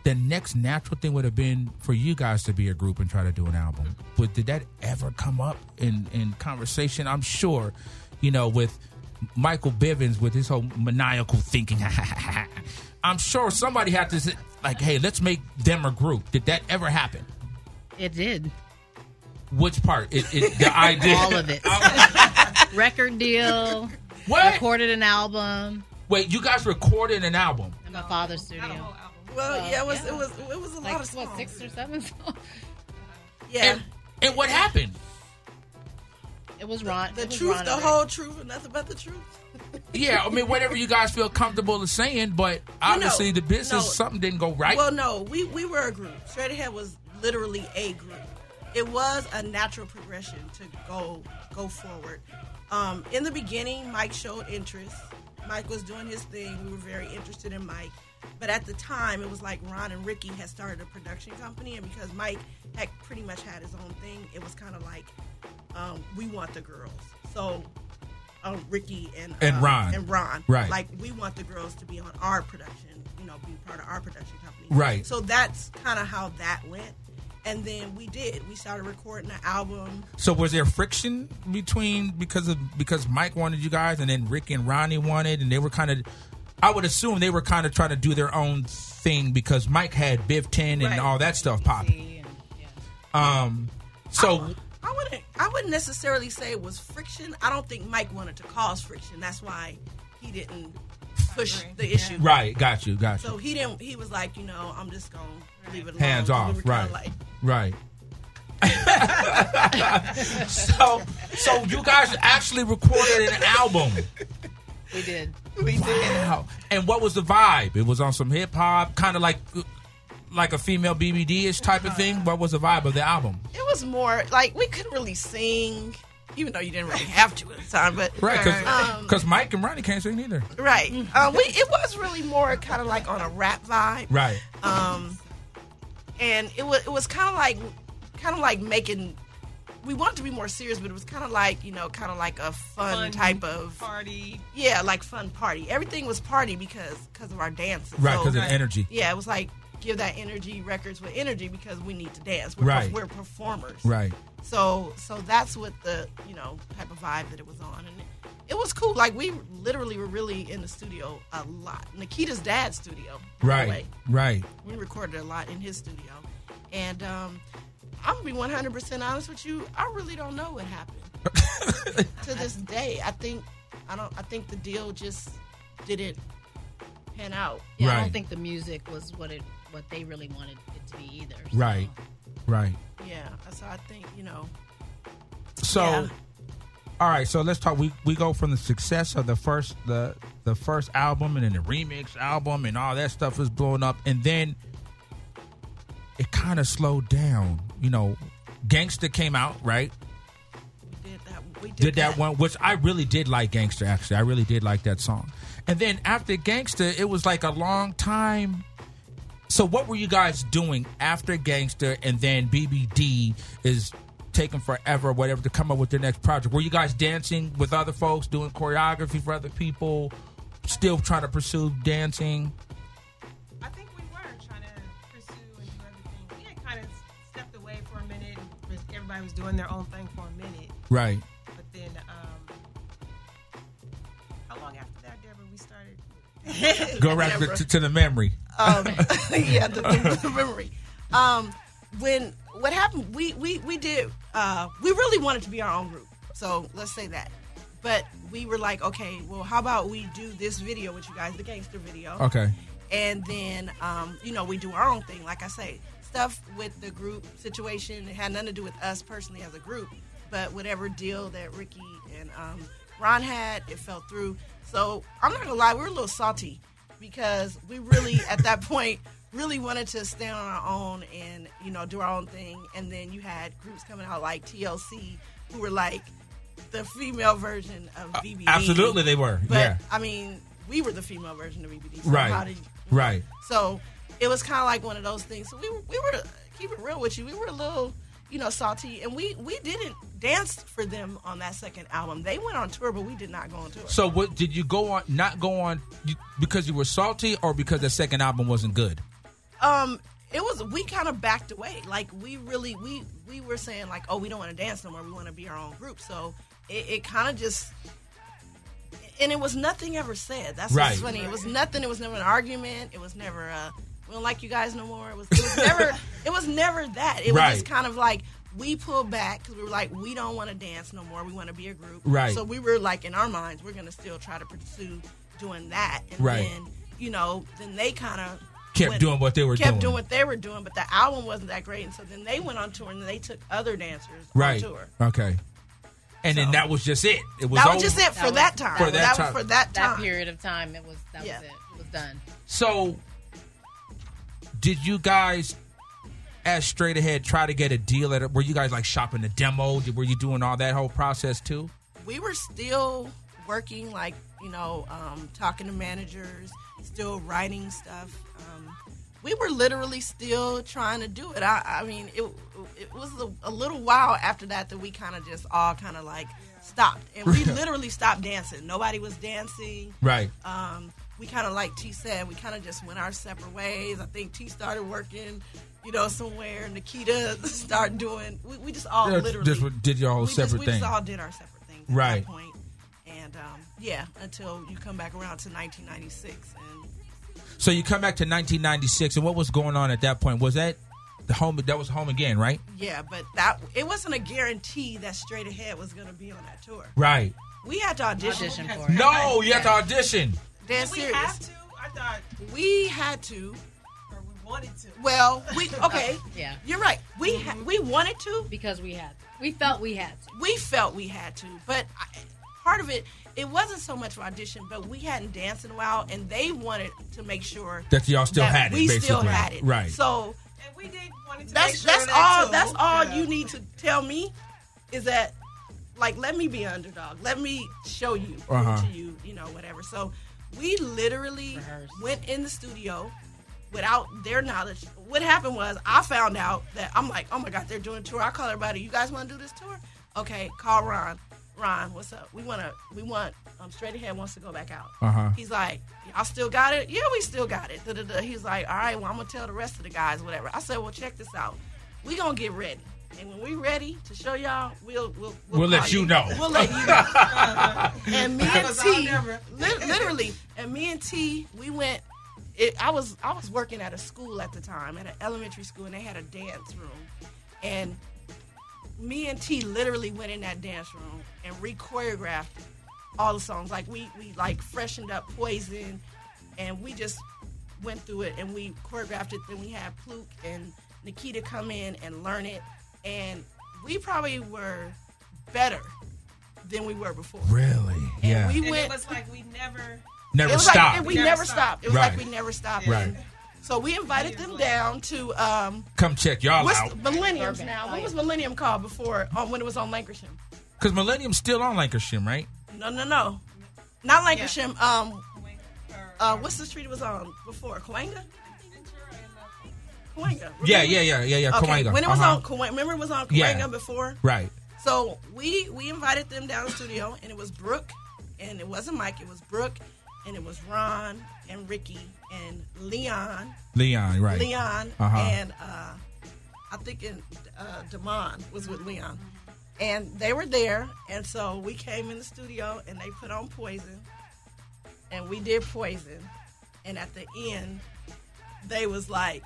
the next natural thing would have been for you guys to be a group and try to do an album. But did that ever come up in in conversation? I'm sure, you know, with Michael Bivins with his whole maniacal thinking. I'm sure somebody had to say, like, hey, let's make them a group. Did that ever happen? It did. Which part? It, it the idea. All of it. Record deal. What? Recorded an album Wait, you guys recorded an album? in my father's studio. Well, Uh, yeah, it was yeah. it was it was a Like lot of what, six or seven songs? Yeah, And, and what happened? It was Ron. the it was truth, Ron the and whole truth, and nothing but the truth. Yeah, I mean, whatever you guys feel comfortable with saying, but obviously the business, no. something didn't go right. Well, no, we we were a group. Straight Ahead was literally a group. It was a natural progression to go go forward. Um, in the beginning, Mike showed interest. Mike was doing his thing. We were very interested in Mike. But at the time, it was like Ron and Ricky had started a production company, and because Mike had pretty much had his own thing, it was kind of like um, we want the girls. So um, Ricky and And uh, Ron. and Ron, Right. Like we want the girls to be on our production, you know, be part of our production company, Right. So that's kind of how that went, and then we did. We started recording the album. so was there friction between because of because Mike wanted you guys, and then Rick and Ronnie wanted, and they were kind of. I would assume they were kind of trying to do their own thing because Mike had Biv Ten and Right. all that stuff popping. Um, so I wouldn't. I wouldn't necessarily say it was friction. I don't think Mike wanted to cause friction. That's why he didn't push the issue. right, got you, got you. So he didn't. He was like, you know, I'm just gonna leave it alone. Hands off, were right, Like, right. so, so you guys actually recorded an album. We did. We did. Wow. And what was the vibe? It was on some hip hop, kind of like like a female BBD ish type of thing. What was the vibe of the album? It was more like we couldn't really sing, even though you didn't really have to at the time. But Right, because um, Mike and Ronnie can't sing either. right, um, we it was really more kind of like on a rap vibe. Right. Um, and it was it was kind of like kind of like making. We wanted to be more serious, but it was kind of like you know, kind of like a fun, Fun type of party. Yeah, like fun party. Everything was party because because of our dances. Right, So- 'cause of the energy. Yeah, it was like give that energy records with energy because we need to dance. We're, Right. we're performers. Right. So so that's what the you know type of vibe that it was on, and it, it was cool. Like we literally were really in the studio a lot. Nikita's dad's studio. Right. Right. We recorded a lot in his studio, and um, I'm gonna be 100 percent honest with you. I really don't know what happened to this day. I think I don't. I think the deal just didn't pan out. Yeah, I don't think the music was what it what they really wanted it to be either. so. Right. Right. Yeah. So I think you know. So, Yeah. all right. So let's talk. We we go from the success of the first the the first album and then the remix album and all that stuff is blowing up, and then it kind of slowed down. You know, Gangsta came out right. We did that. We did, did that one, which I really did like Gangster. Actually, I really did like that song. And then after Gangster, it was like a long time. So what were you guys doing after Gangster, and then BBD is taking forever, whatever, to come up with their next project? Were you guys dancing with other folks, doing choreography for other people, still trying to pursue dancing? Everybody was doing their own thing for a minute. Right. But then, um, how long after that, Deborah, we started? Go right to, to, to the memory. Um, yeah, the, the, the memory. Um, when what happened, we we we did. Uh, we really wanted to be our own group. So let's say that. But we were like, okay, well, how about we do this video with you guys, the gangster video? Okay. and then um, you know we do our own thing. Like I say, stuff with the group situation it had nothing to do with us personally as a group, but whatever deal that Ricky and um, Ron had, it fell through. So I'm not gonna lie, we were a little salty because we really at that point really wanted to stand on our own and you know do our own thing. And then you had groups coming out like TLC who were like the female version of BBD. Uh, absolutely they were, But yeah. I mean, we were the female version of BBD. So Right. Did Right. So it was kind of like one of those things. So we were, we were keep it real with you. We were a little, you know, salty, and we we didn't dance for them on that second album. They went on tour, but we did not go on tour. So what did you go on? Not go on you- because you were salty, or because the second album wasn't good? Um, it was we kind of backed away. Like we really we we were saying like, oh, we don't want to dance no more. We want to be our own group. So it, it kind of just. And it was nothing ever said. That's Right. what's funny. It was nothing. It was never an argument. It was never a we don't like you guys no more. It was, it was never. it was never that. It was Right. just kind of like we pulled back because we were like we don't want to dance no more. We want to be a group. Right. So we were like in our minds we're gonna still try to pursue doing that. And Right. then you know then they kind of Kept doing what they were kept doing. doing what they were doing, but the album wasn't that great, and so then they went on tour and they took other dancers Right. on tour. Okay. And then that was just it. It was that was over. just it for that, time. For that time. was for that time. That period of time, it was that Yeah. was it. It was done. So, did you guys, as straight ahead, try to get a deal? At it? were you guys like shopping the demo? Were you doing all that whole process too? we were still working, like you know, um, talking to managers, still writing stuff. Um, we were literally still trying to do it. I, I mean, it it was a, a little while after that that we kind of just all kind of like stopped, and we literally stopped dancing. Nobody was dancing. Right. Um, we kind of like T said, we kind of just went our separate ways. I think T started working, you know, somewhere. Nikita started doing. We, we just all Yeah, literally just did your whole we just- separate we thing. We just all did our separate things at Right. that point. And um, yeah, until you come back around to 1996, and So you come back to 1996, and what was going on at that point? Was that the home? That was home again, right? yeah, but that it wasn't a guarantee that Straight Ahead was going to be on that tour. Right. We had to audition, Audition for it. No, you had to audition. Dead Did we serious. have to? I thought We had to. or we wanted to. Well, we okay. Yeah. You're right. We ha- we wanted to. Because we had, we felt we had to. we felt we had to, but I, part of it, it wasn't so much for audition, but we hadn't danced in a while, and they wanted to make sure That y'all still that had it, We still had it, Right. So And we did wanted to that's make sure that's that all. too. That's all Yeah. you need to tell me is that, like, let me be underdog. Let me show you, Uh-huh. to you, you know, whatever. So we literally Rehearse. went in the studio without their knowledge. What happened was I found out that I'm like, oh my god, they're doing a tour. I call everybody. You guys want to do this tour? Okay, call Ron. Ron, what's up? We want to. We want. Um, Straight Ahead wants to go back out. Uh-huh. He's like, y'all still got it? Yeah, we still got it. Da-da-da. He's like, all right, well, I'm gonna tell the rest of the guys whatever. I said, well, check this out. We gonna get ready, and when we're ready to show y'all, we'll we'll We'll let call you know. We'll let you know. and me and T, never. li- literally, and me and T, we went. It, I was I was working at a school at the time, at an elementary school, and they had a dance room, and me and T literally went in that dance room and re-choreographed all the songs. Like we we like freshened up Poison, and we just went through it and we choreographed it. Then we had Pluke and Nikita come in and learn it, and we probably were better than we were before. Really? Yeah. we And went. it was like we never. Never it was stopped. like and we Never never stopped. stopped. It was Right. like we never stopped. Right. So we invited them down to um, Come check y'all what's out. Millenniums Burbank. now. Oh, What was Millennium called before? Um, when it was on Lankershim? Because Millennium's still on Lankershim, right? No, no, no, not Lankershim. Um, uh, what's the street it was on before? Cahuenga. Cahuenga. Yeah, yeah, yeah, yeah, yeah. Okay, when it was Uh-huh. on Cahuenga, remember it was on Yeah. Before? Right. So we we invited them down to the studio, and it was Brooke, and it wasn't Mike. It was Brooke, and it was Ron and Ricky and Leon, Leon, right. Leon, Uh-huh. and uh, I think in, uh, Damon was with Leon, and they were there, and so we came in the studio, and they put on Poison, and we did Poison, and at the end, they was like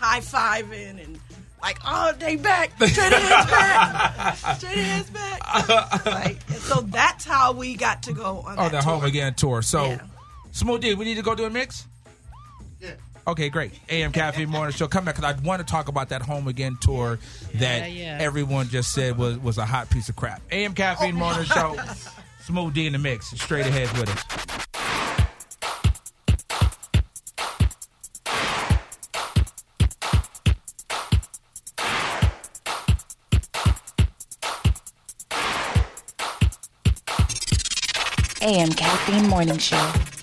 high fiving and like, oh, they back, straight ahead's back, straight ahead's back. like, and so that's how we got to go on Oh, that the tour. Home Again tour. So, Yeah. Smooth D, we need to go do a mix? Okay, great. AM Caffeine Morning Show. Come back because I want to talk about that Home Again tour that Yeah, yeah. everyone just said was, was a hot piece of crap. AM Caffeine oh, Morning Show. Smooth D in the mix. Straight ahead with us. AM Caffeine Morning Show.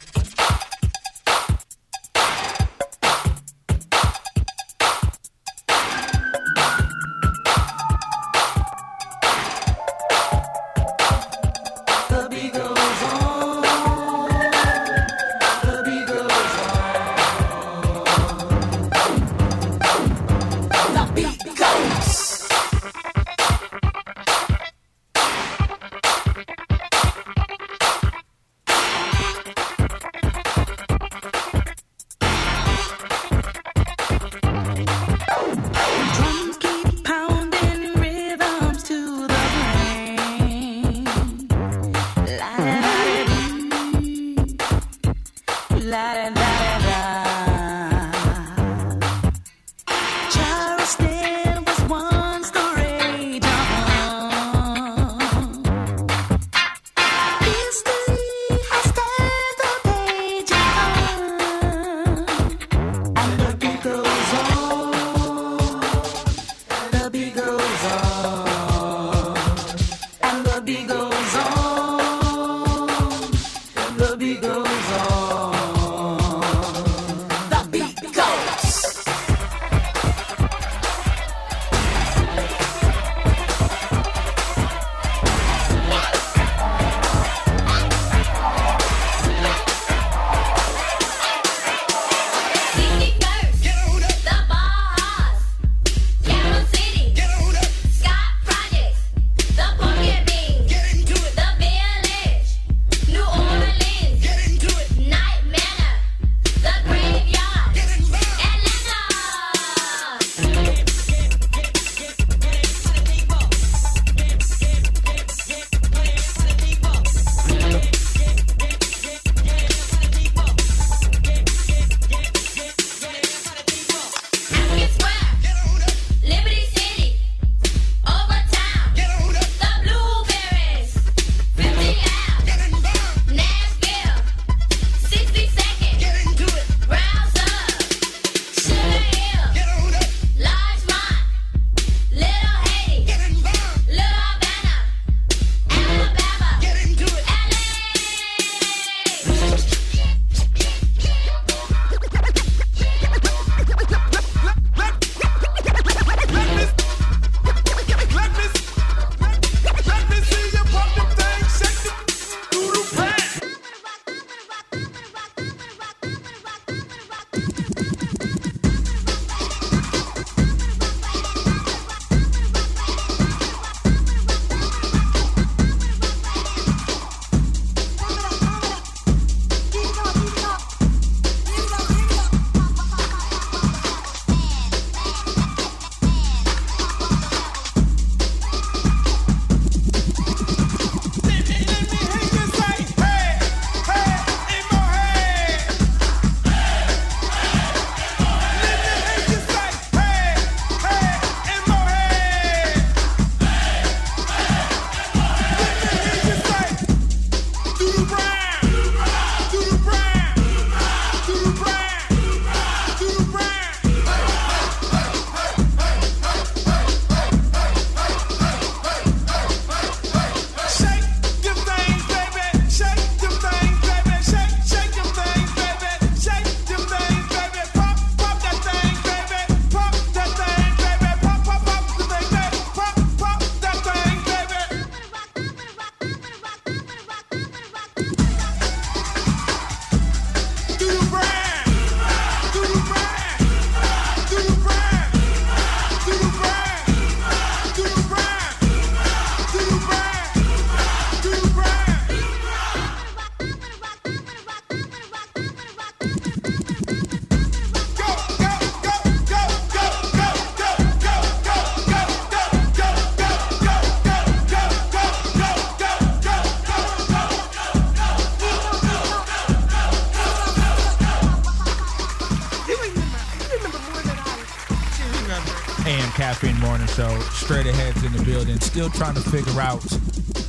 Caffeine Morning Show. Straight ahead's in the building. Still trying to figure out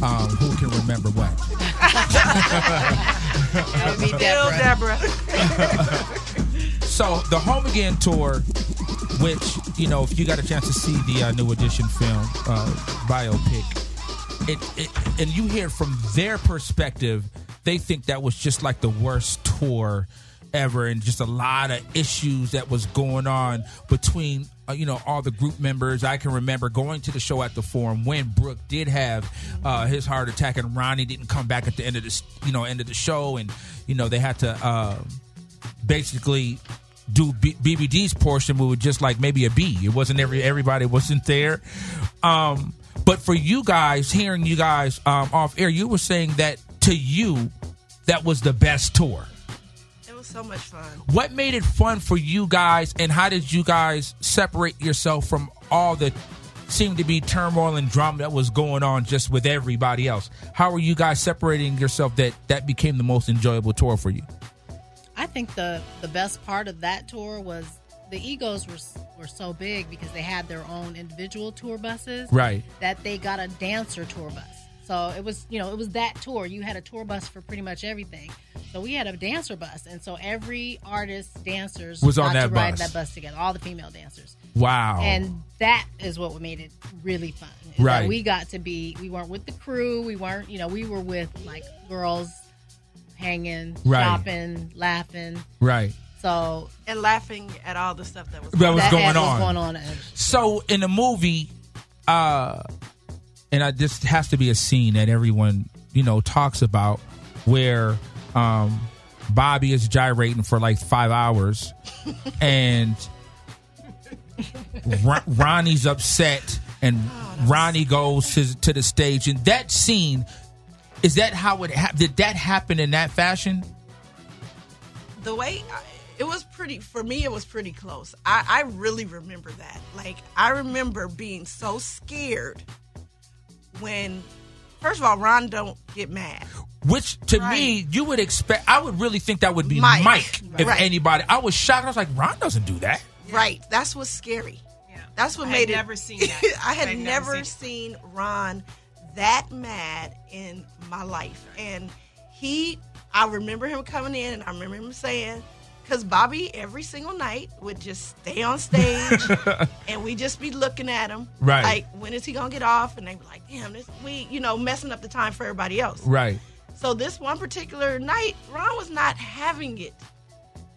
um, who can remember what. That would be Deborah. Deborah. So the Home Again tour, which you know, if you got a chance to see the uh, new edition film uh, biopic, it, it and you hear from their perspective, they think that was just like the worst tour ever, and just a lot of issues that was going on between. Uh, you know all the group members. I can remember going to the show at the Forum when Brooke did have uh, his heart attack, and Ronnie didn't come back at the end of this, you know, end of the show, and you know they had to uh, basically do B- BBD's portion We were just like maybe a B. It wasn't every everybody wasn't there. Um, but for you guys, hearing you guys um, off air, you were saying that to you that was the best tour. It was so much fun. What made it fun for you guys, and how did you guys separate yourself from all the seemed to be turmoil and drama that was going on just with everybody else? How were you guys separating yourself that that became the most enjoyable tour for you? I think the the best part of that tour was the egos were were so big because they had their own individual tour buses, Right. That they got a dancer tour bus. So it was, you know, it was that tour. You had a tour bus for pretty much everything. So we had a dancer bus, and so every artist, dancers Was on got that to ride bus. that bus together. All the female dancers. Wow. And that is what made it really fun. Right. We got to be. We weren't with the crew. We weren't. You know, we were with like girls hanging, Right. shopping, laughing. Right. So and laughing at all the stuff that was that was That going was on. going on. So in the movie, uh, and I, this has to be a scene that everyone you know talks about, where um, Bobby is gyrating for like five hours, and Ron- Ronnie's upset, and Ronnie goes to to the stage, and that scene. Is that how it hap did that happen in that fashion? the way I, it was pretty for me it was pretty close I, I really remember that like i remember being so scared when first of all ron don't get mad Which to me, you would expect. I would really think that would be Mike, Mike. if Right. anybody. I was shocked. I was like, Ron doesn't do that. right that's what's scary Yeah. that's what I made had it never seen that. i had I had never, never seen ron that mad in my life and he i remember him coming in and i remember him saying because bobby every single night would just stay on stage and we just be looking at him. Right. like when is he gonna get off? And they be like damn this we you know messing up the time for everybody else. Right. so this one particular night ron was not having it.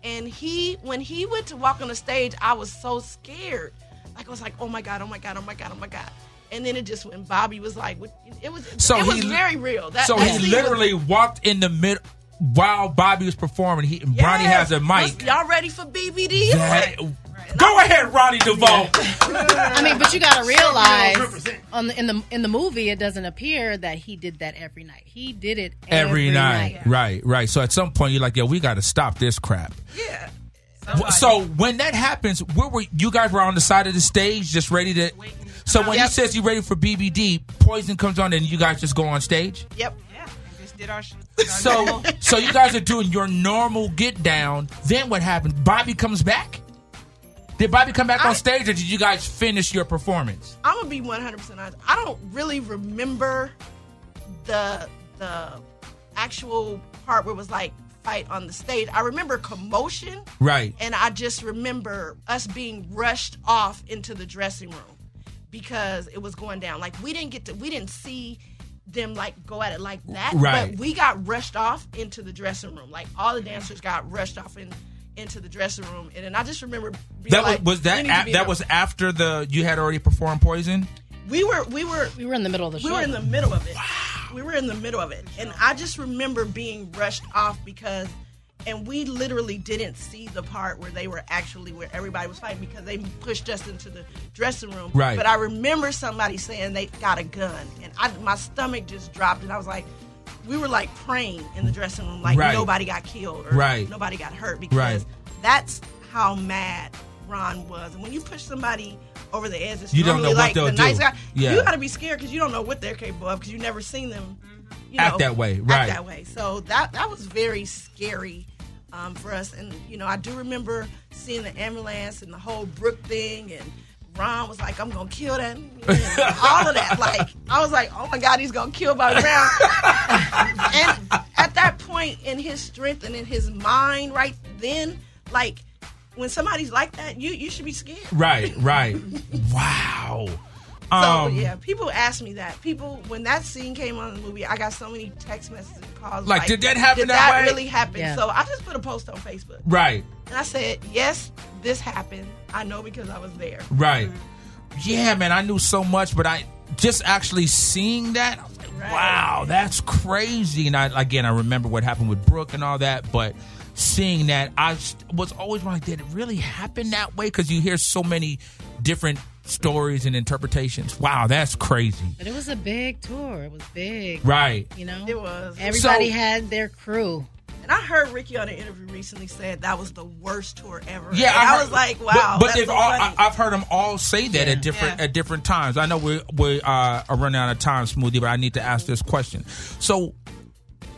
And he when he went to walk on the stage i was so scared. Like i was like oh my god oh my god oh my god oh my god. And then it just when bobby was like it was So it was he very real. That, so he scene was- literally walked in the mid while Bobby was performing. He and Ronnie has a mic. Was- y'all ready for bbd That- Go ahead, Ronnie DeVoe. I mean, but you got to realize on the, in the in the movie, it doesn't appear that he did that every night. He did it Every, every, night. right, right. So at some point, you're like, "Yo, we got to stop this crap." yeah Wh- So when that happens, where were you guys were on the side of the stage, just ready to? So when he Yep. says you ready for BBD, Poison comes on, and you guys just go on stage. yep Yeah, we just did our. sh- So, so you guys are doing your normal get down. Then what happens? Bobby comes back. Did Bobby come back on stage, or did you guys finish your performance? I'm gonna be 100 percent honest. I don't really remember the the actual part where it was like fight on the stage. I remember commotion, Right. and I just remember us being rushed off into the dressing room because it was going down. Like we didn't get to, we didn't see them like go at it like that. Right. But we got rushed off into the dressing room. Like all the dancers got rushed off in into the dressing room, and then I just remember being That like, was, was that a, that was after the you had already performed Poison. we were we were We were in the middle of the show. we were in the middle of it. We were in the middle of it, and I just remember being rushed off because, and we literally didn't see the part where they were actually where everybody was fighting because they pushed us into the dressing room. Right. But I remember somebody saying they got a gun, and I my stomach just dropped, and I was like. We were like praying in the dressing room, like Right. nobody got killed or Right. nobody got hurt because Right. that's how mad Ron was. And when you push somebody over the edge, it's You don't know what like they'll the nice do. guy. Yeah. You got to be scared because you don't know what they're capable of because you've never seen them you Act that way, right? act that way. So that that was very scary um, for us. And you know, I do remember seeing the ambulance and the whole Brooke thing and Ron was like, "I'm gonna kill that," all of that. Like, I was like, "Oh my God, he's gonna kill Bobby Brown." and at that point in his strength and in his mind, right then, like when somebody's like that, you you should be scared. Right, right. wow. So Um, yeah, people ask me that. People when that scene came on the movie, I got so many text messages and calls. Like, did that happen Did that that way? really happen? Yeah. So I just put a post on Facebook. Right, And I said, yes, this happened. I know because I was there. right. Yeah, man, I knew so much, but I just actually seeing that, I was like, wow, that's crazy. And I again, I remember what happened with Brooke and all that, but seeing that, I was always like, did it really happen that way? Because you hear so many different stories and interpretations. Wow, that's crazy. But it was a big tour. It was big. Right. You know? It was. Everybody So- had their crew. And I heard Ricky on an interview recently said that was the worst tour ever. Yeah, And I, heard- was like, wow. But, that's they've so all, I, I've heard them all say that Yeah. at different Yeah. at different times. I know we we uh, are running out of time, Smoothie, but I need to ask this question. So,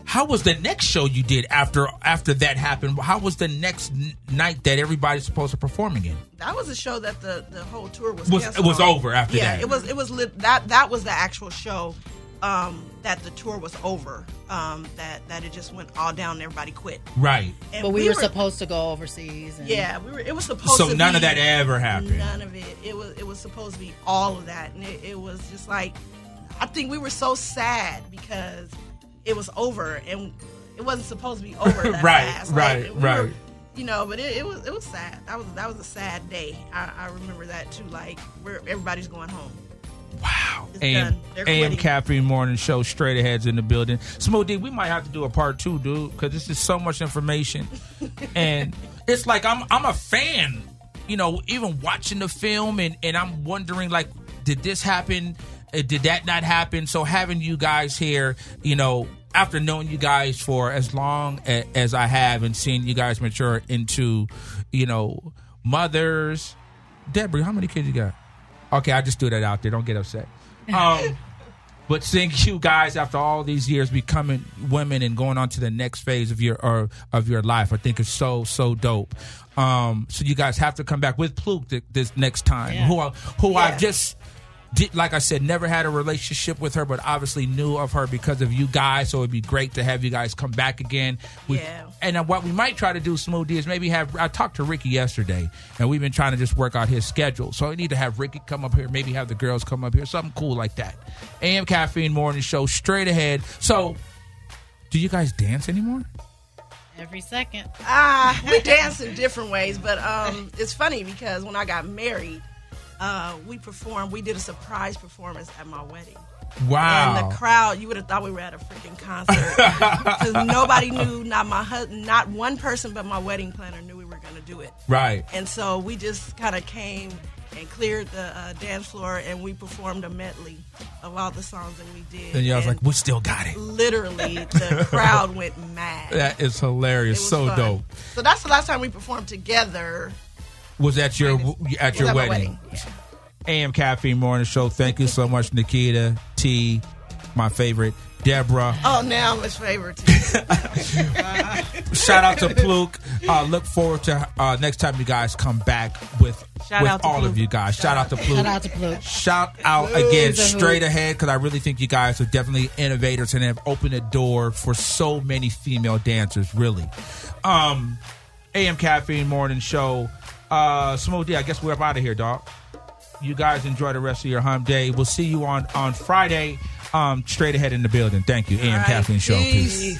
how was the next show you did after after that happened? How was the next n- night that everybody's supposed to perform again? that was a show that the, the whole tour was Was- it was over after yeah, that. it was it was lit, that that was the actual show um, that the tour was over. Um, that that it just went all down and everybody quit. Right. And But we, were, supposed to go overseas. And Yeah, we were. It was supposed to So to. none be, of that ever happened. None of it. It was. It was supposed to be all of that, and it, it was just like, I think we were so sad because it was over, and it wasn't supposed to be over that Right, fast. Like, right, we right. Were, you know, but it, it was it was sad. That was that was a sad day. I, I remember that too. Like where everybody's going home. Wow. AM. AM. Caffeine Morning Show, straight aheads in the building. Smoothie, we might have to do a part two, dude, because this is so much information, and it's like I'm I'm a fan. You know, even watching the film, and and I'm wondering like, did this happen? Uh, Did that not happen? So having you guys here, you know, after knowing you guys for as long as I have, and seeing you guys mature into, you know, mothers. Deborah, how many kids you got? Okay, I just threw that out there. Don't get upset. Um, but seeing you guys after all these years becoming women and going on to the next phase of your or, of your life, I think is so so dope. Um, so you guys have to come back with Pluke th- this next time. Yeah. Who I, who Yeah. I've just did, like I said, never had a relationship with her, but obviously knew of her because of you guys. So it'd be great to have you guys come back again. We- Yeah. And uh, what we might try to do, Smoothie, is maybe have. I talked to Ricky yesterday, and we've been trying to just work out his schedule. So I need to have Ricky come up here, maybe have the girls come up here, something cool like that. AM Caffeine Morning Show, straight ahead. So, do you guys dance anymore? Every second. Ah, we dance in different ways, but um, it's funny because when I got married, uh, we performed. We did a surprise performance at my wedding. Wow. And the crowd, you would have thought we were at a freaking concert because nobody knew. Not my husband, not one person, but my wedding planner knew we were going to do it. Right. And so we just kind of came and cleared the uh, dance floor, and we performed a medley of all the songs that we did. And y'all was like, we still got it. literally, the crowd went mad. That is hilarious. So fun. dope. So that's the last time we performed together. Was at your at your wedding. wedding, AM Caffeine Morning Show. Thank you so much, Nikita T, my favorite, Deborah. Oh, now I'm his favorite. Shout out to Pluke. Uh, look forward to uh, next time you guys come back with Shout with out all of you guys. Shout, out to Pluke. Shout out to Pluke. Shout out again, Who's a who? straight ahead, because I really think you guys are definitely innovators and have opened a door for so many female dancers. Really, um, AM Caffeine Morning Show. Uh, Smoothie, I guess we're up out of here, dog. You guys enjoy the rest of your hump day. We'll see you on on Friday. Um, straight ahead in the building. Thank you, AM All right, Caffeine Show. Peace.